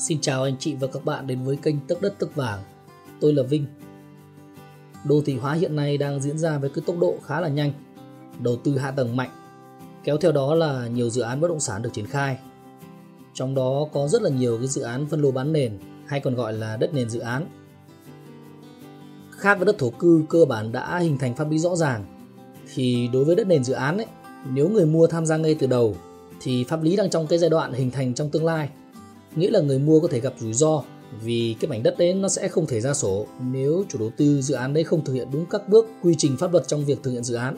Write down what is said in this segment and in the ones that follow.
Xin chào anh chị và các bạn đến với kênh Tức Đất Tức Vàng. Tôi là Vinh. Đô thị hóa hiện nay đang diễn ra với cái tốc độ khá là nhanh. Đầu tư hạ tầng mạnh, kéo theo đó là nhiều dự án bất động sản được triển khai. Trong đó có rất là nhiều cái dự án phân lô bán nền hay còn gọi là đất nền dự án. Khác với đất thổ cư cơ bản đã hình thành pháp lý rõ ràng thì đối với đất nền dự án ấy, nếu người mua tham gia ngay từ đầu thì pháp lý đang trong cái giai đoạn hình thành trong tương lai nghĩa là người mua có thể gặp rủi ro, vì cái mảnh đất đấy nó sẽ không thể ra sổ nếu chủ đầu tư dự án đấy không thực hiện đúng các bước quy trình pháp luật trong việc thực hiện dự án.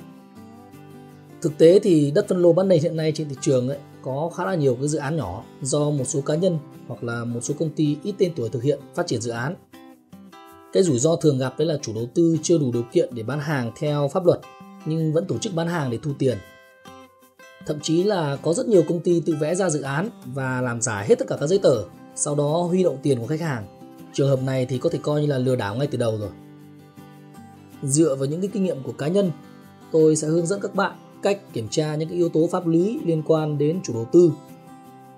Thực tế thì đất phân lô bán nền hiện nay trên thị trường ấy có khá là nhiều cái dự án nhỏ do một số cá nhân hoặc là một số công ty ít tên tuổi thực hiện phát triển dự án. Cái rủi ro thường gặp đấy là chủ đầu tư chưa đủ điều kiện để bán hàng theo pháp luật, nhưng vẫn tổ chức bán hàng để thu tiền Thậm chí là có rất nhiều công ty tự vẽ ra dự án và làm giả hết tất cả các giấy tờ, sau đó huy động tiền của khách hàng. Trường hợp này thì có thể coi như là lừa đảo ngay từ đầu rồi. Dựa vào những cái kinh nghiệm của cá nhân, tôi sẽ hướng dẫn các bạn cách kiểm tra những cái yếu tố pháp lý liên quan đến chủ đầu tư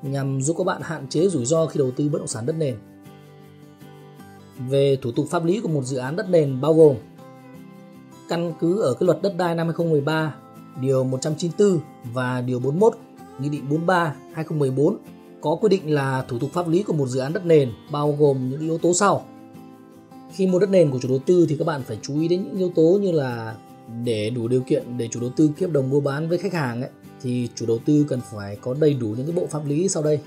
nhằm giúp các bạn hạn chế rủi ro khi đầu tư bất động sản đất nền. Về thủ tục pháp lý của một dự án đất nền bao gồm căn cứ ở cái luật đất đai năm 2013 Điều 194 và Điều 41 Nghị định 43 2014 có quy định là thủ tục pháp lý của một dự án đất nền bao gồm những yếu tố sau. Khi mua đất nền của chủ đầu tư thì các bạn phải chú ý đến những yếu tố như là để đủ điều kiện để chủ đầu tư ký hợp đồng mua bán với khách hàng ấy, thì chủ đầu tư cần phải có đầy đủ những cái bộ pháp lý sau đây.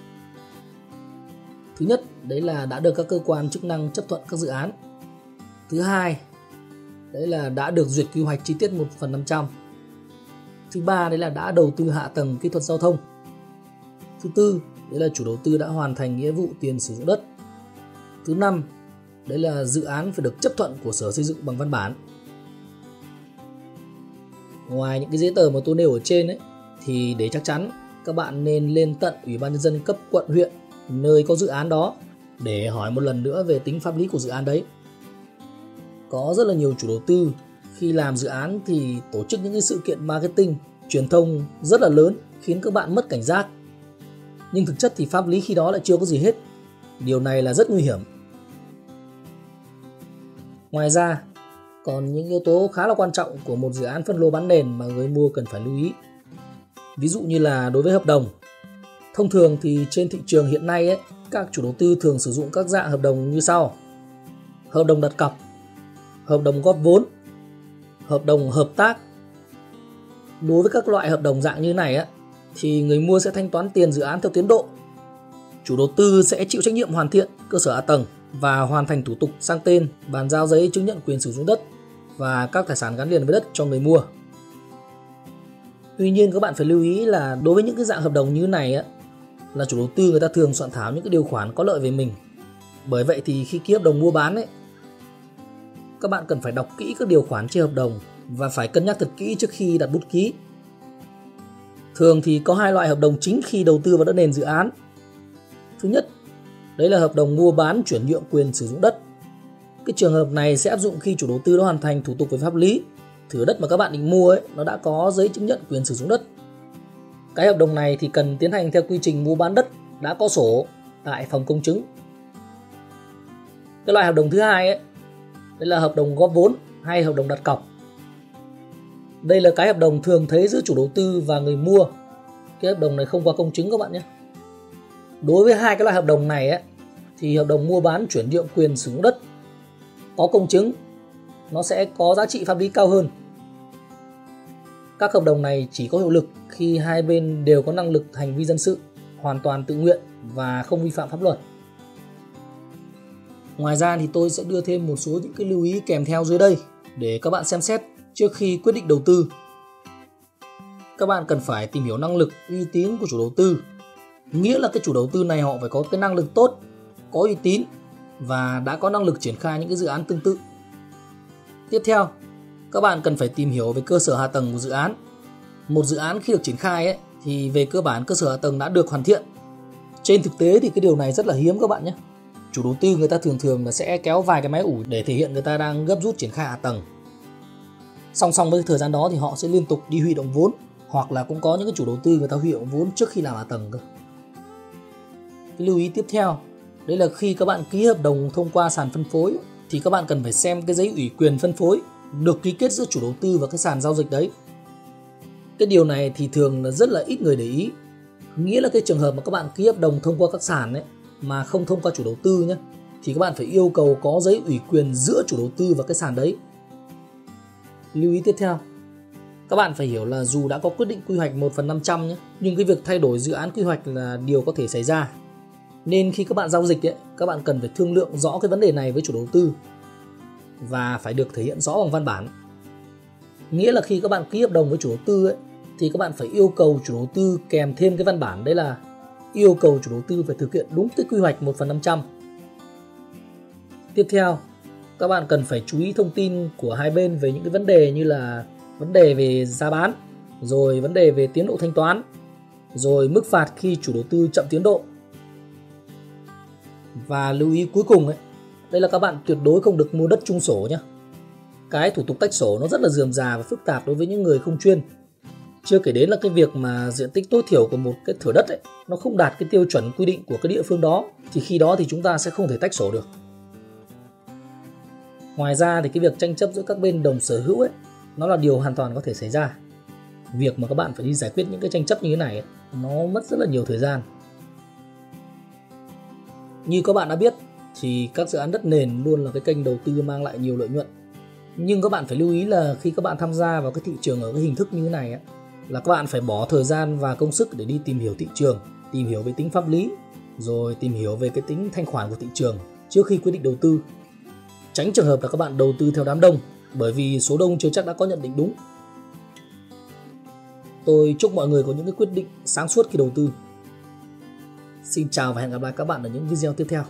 Thứ nhất, đấy là đã được các cơ quan chức năng chấp thuận các dự án. Thứ hai, đấy là đã được duyệt quy hoạch chi tiết 1 phần 500 Thứ ba đấy là đã đầu tư hạ tầng kỹ thuật giao thông. Thứ tư, đấy là chủ đầu tư đã hoàn thành nghĩa vụ tiền sử dụng đất. Thứ năm, đấy là dự án phải được chấp thuận của Sở Xây dựng bằng văn bản. Ngoài những cái giấy tờ mà tôi nêu ở trên ấy, thì để chắc chắn các bạn nên lên tận Ủy ban nhân dân cấp quận huyện nơi có dự án đó để hỏi một lần nữa về tính pháp lý của dự án đấy. Có rất là nhiều chủ đầu tư khi làm dự án thì tổ chức những cái sự kiện marketing truyền thông rất là lớn khiến các bạn mất cảnh giác. Nhưng thực chất thì pháp lý khi đó lại chưa có gì hết. Điều này là rất nguy hiểm. Ngoài ra còn những yếu tố khá là quan trọng của một dự án phân lô bán nền mà người mua cần phải lưu ý. Ví dụ như là đối với hợp đồng. Thông thường thì trên thị trường hiện nay ấy, các chủ đầu tư thường sử dụng các dạng hợp đồng như sau. Hợp đồng đặt cọc hợp đồng góp vốn hợp đồng hợp tác. Đối với các loại hợp đồng dạng như này á, thì người mua sẽ thanh toán tiền dự án theo tiến độ. Chủ đầu tư sẽ chịu trách nhiệm hoàn thiện cơ sở hạ tầng và hoàn thành thủ tục sang tên, bàn giao giấy chứng nhận quyền sử dụng đất và các tài sản gắn liền với đất cho người mua. Tuy nhiên, các bạn phải lưu ý là đối với những cái dạng hợp đồng như này á, là chủ đầu tư người ta thường soạn thảo những cái điều khoản có lợi về mình. Bởi vậy thì khi ký hợp đồng mua bán ấy các bạn cần phải đọc kỹ các điều khoản trên hợp đồng và phải cân nhắc thật kỹ trước khi đặt bút ký. Thường thì có hai loại hợp đồng chính khi đầu tư vào đất nền dự án. Thứ nhất, đấy là hợp đồng mua bán chuyển nhượng quyền sử dụng đất. Cái trường hợp này sẽ áp dụng khi chủ đầu tư đã hoàn thành thủ tục về pháp lý. Thửa đất mà các bạn định mua ấy, nó đã có giấy chứng nhận quyền sử dụng đất. Cái hợp đồng này thì cần tiến hành theo quy trình mua bán đất đã có sổ tại phòng công chứng. Cái loại hợp đồng thứ hai ấy đây là hợp đồng góp vốn hay hợp đồng đặt cọc. Đây là cái hợp đồng thường thấy giữa chủ đầu tư và người mua. Cái hợp đồng này không qua công chứng các bạn nhé. Đối với hai cái loại hợp đồng này ấy, thì hợp đồng mua bán chuyển nhượng quyền sử dụng đất có công chứng nó sẽ có giá trị pháp lý cao hơn. Các hợp đồng này chỉ có hiệu lực khi hai bên đều có năng lực hành vi dân sự hoàn toàn tự nguyện và không vi phạm pháp luật. Ngoài ra thì tôi sẽ đưa thêm một số những cái lưu ý kèm theo dưới đây để các bạn xem xét trước khi quyết định đầu tư. Các bạn cần phải tìm hiểu năng lực, uy tín của chủ đầu tư. Nghĩa là cái chủ đầu tư này họ phải có cái năng lực tốt, có uy tín và đã có năng lực triển khai những cái dự án tương tự. Tiếp theo, các bạn cần phải tìm hiểu về cơ sở hạ tầng của dự án. Một dự án khi được triển khai ấy, thì về cơ bản cơ sở hạ tầng đã được hoàn thiện. Trên thực tế thì cái điều này rất là hiếm các bạn nhé chủ đầu tư người ta thường thường là sẽ kéo vài cái máy ủ để thể hiện người ta đang gấp rút triển khai hạ tầng song song với thời gian đó thì họ sẽ liên tục đi huy động vốn hoặc là cũng có những cái chủ đầu tư người ta huy động vốn trước khi làm hạ tầng cơ cái lưu ý tiếp theo, Đấy là khi các bạn ký hợp đồng thông qua sàn phân phối thì các bạn cần phải xem cái giấy ủy quyền phân phối được ký kết giữa chủ đầu tư và cái sàn giao dịch đấy. Cái điều này thì thường là rất là ít người để ý. Nghĩa là cái trường hợp mà các bạn ký hợp đồng thông qua các sàn ấy mà không thông qua chủ đầu tư nhé thì các bạn phải yêu cầu có giấy ủy quyền giữa chủ đầu tư và cái sàn đấy. Lưu ý tiếp theo, các bạn phải hiểu là dù đã có quyết định quy hoạch 1 phần 500 nhé, nhưng cái việc thay đổi dự án quy hoạch là điều có thể xảy ra. Nên khi các bạn giao dịch ấy, các bạn cần phải thương lượng rõ cái vấn đề này với chủ đầu tư và phải được thể hiện rõ bằng văn bản. Nghĩa là khi các bạn ký hợp đồng với chủ đầu tư ấy, thì các bạn phải yêu cầu chủ đầu tư kèm thêm cái văn bản đấy là yêu cầu chủ đầu tư phải thực hiện đúng cái quy hoạch 1 phần 500. Tiếp theo, các bạn cần phải chú ý thông tin của hai bên về những cái vấn đề như là vấn đề về giá bán, rồi vấn đề về tiến độ thanh toán, rồi mức phạt khi chủ đầu tư chậm tiến độ. Và lưu ý cuối cùng ấy, đây là các bạn tuyệt đối không được mua đất chung sổ nhé. Cái thủ tục tách sổ nó rất là dườm già và phức tạp đối với những người không chuyên. Chưa kể đến là cái việc mà diện tích tối thiểu của một cái thửa đất ấy, nó không đạt cái tiêu chuẩn quy định của cái địa phương đó thì khi đó thì chúng ta sẽ không thể tách sổ được. Ngoài ra thì cái việc tranh chấp giữa các bên đồng sở hữu ấy nó là điều hoàn toàn có thể xảy ra. Việc mà các bạn phải đi giải quyết những cái tranh chấp như thế này ấy, nó mất rất là nhiều thời gian. Như các bạn đã biết thì các dự án đất nền luôn là cái kênh đầu tư mang lại nhiều lợi nhuận. Nhưng các bạn phải lưu ý là khi các bạn tham gia vào cái thị trường ở cái hình thức như thế này ấy, là các bạn phải bỏ thời gian và công sức để đi tìm hiểu thị trường, tìm hiểu về tính pháp lý, rồi tìm hiểu về cái tính thanh khoản của thị trường trước khi quyết định đầu tư. Tránh trường hợp là các bạn đầu tư theo đám đông bởi vì số đông chưa chắc đã có nhận định đúng. Tôi chúc mọi người có những cái quyết định sáng suốt khi đầu tư. Xin chào và hẹn gặp lại các bạn ở những video tiếp theo.